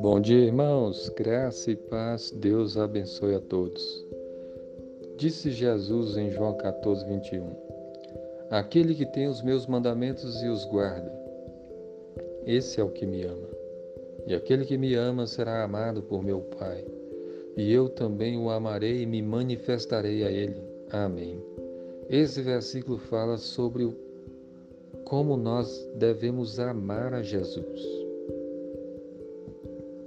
Bom dia, irmãos. Graça e paz. Deus abençoe a todos. Disse Jesus em João 14, 21. Aquele que tem os meus mandamentos e os guarda, esse é o que me ama. E aquele que me ama será amado por meu Pai. E eu também o amarei e me manifestarei a ele. Amém. Esse versículo fala sobre como nós devemos amar a Jesus.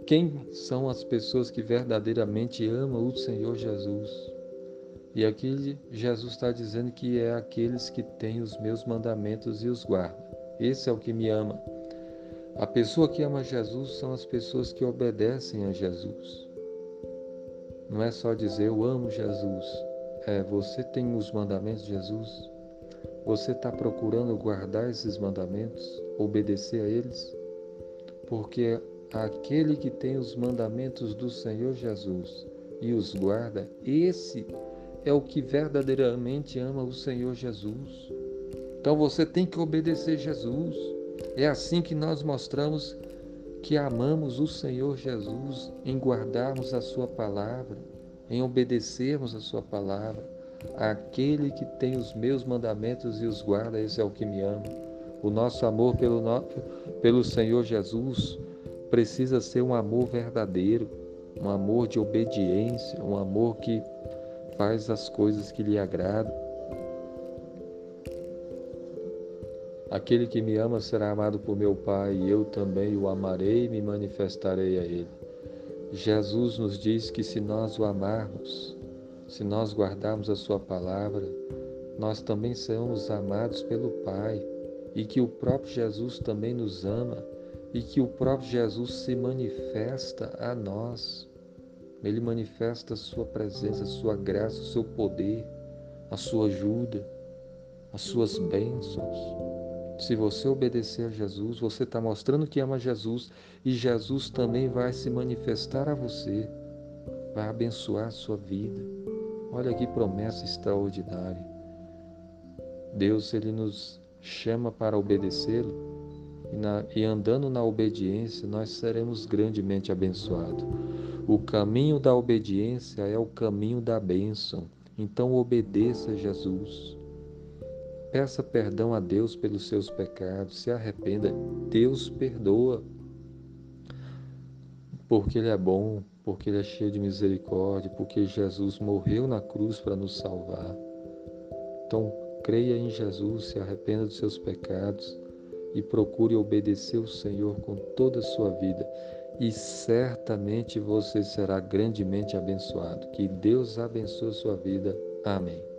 Quem são as pessoas que verdadeiramente amam o Senhor Jesus? E aqui Jesus está dizendo que é aqueles que têm os meus mandamentos e os guardam. Esse é o que me ama. A pessoa que ama Jesus são as pessoas que obedecem a Jesus. Não é só dizer eu amo Jesus. É, você tem os mandamentos de Jesus? Você está procurando guardar esses mandamentos, obedecer a eles? Porque aquele que tem os mandamentos do Senhor Jesus e os guarda, esse é o que verdadeiramente ama o Senhor Jesus. Então você tem que obedecer Jesus. É assim que nós mostramos que amamos o Senhor Jesus em guardarmos a Sua palavra, em obedecermos a Sua palavra. Aquele que tem os meus mandamentos e os guarda, esse é o que me ama. O nosso amor pelo, pelo Senhor Jesus precisa ser um amor verdadeiro, um amor de obediência, um amor que faz as coisas que lhe agradam. Aquele que me ama será amado por meu Pai, e eu também o amarei e me manifestarei a ele. Jesus nos diz que se nós o amarmos, se nós guardarmos a sua palavra, nós também seremos amados pelo Pai, e que o próprio Jesus também nos ama e que o próprio Jesus se manifesta a nós. Ele manifesta a sua presença, a sua graça, o seu poder, a sua ajuda, as suas bênçãos. Se você obedecer a Jesus, você está mostrando que ama Jesus e Jesus também vai se manifestar a você, vai abençoar a sua vida. Olha que promessa extraordinária. Deus, Ele nos chama para obedecê-lo e, e andando na obediência, nós seremos grandemente abençoados. O caminho da obediência é o caminho da bênção. Então obedeça Jesus. Peça perdão a Deus pelos seus pecados, se arrependa. Deus perdoa. Porque Ele é bom, porque Ele é cheio de misericórdia, porque Jesus morreu na cruz para nos salvar. Então, creia em Jesus, se arrependa dos seus pecados e procure obedecer o Senhor com toda a sua vida, e certamente você será grandemente abençoado. Que Deus abençoe a sua vida. Amém.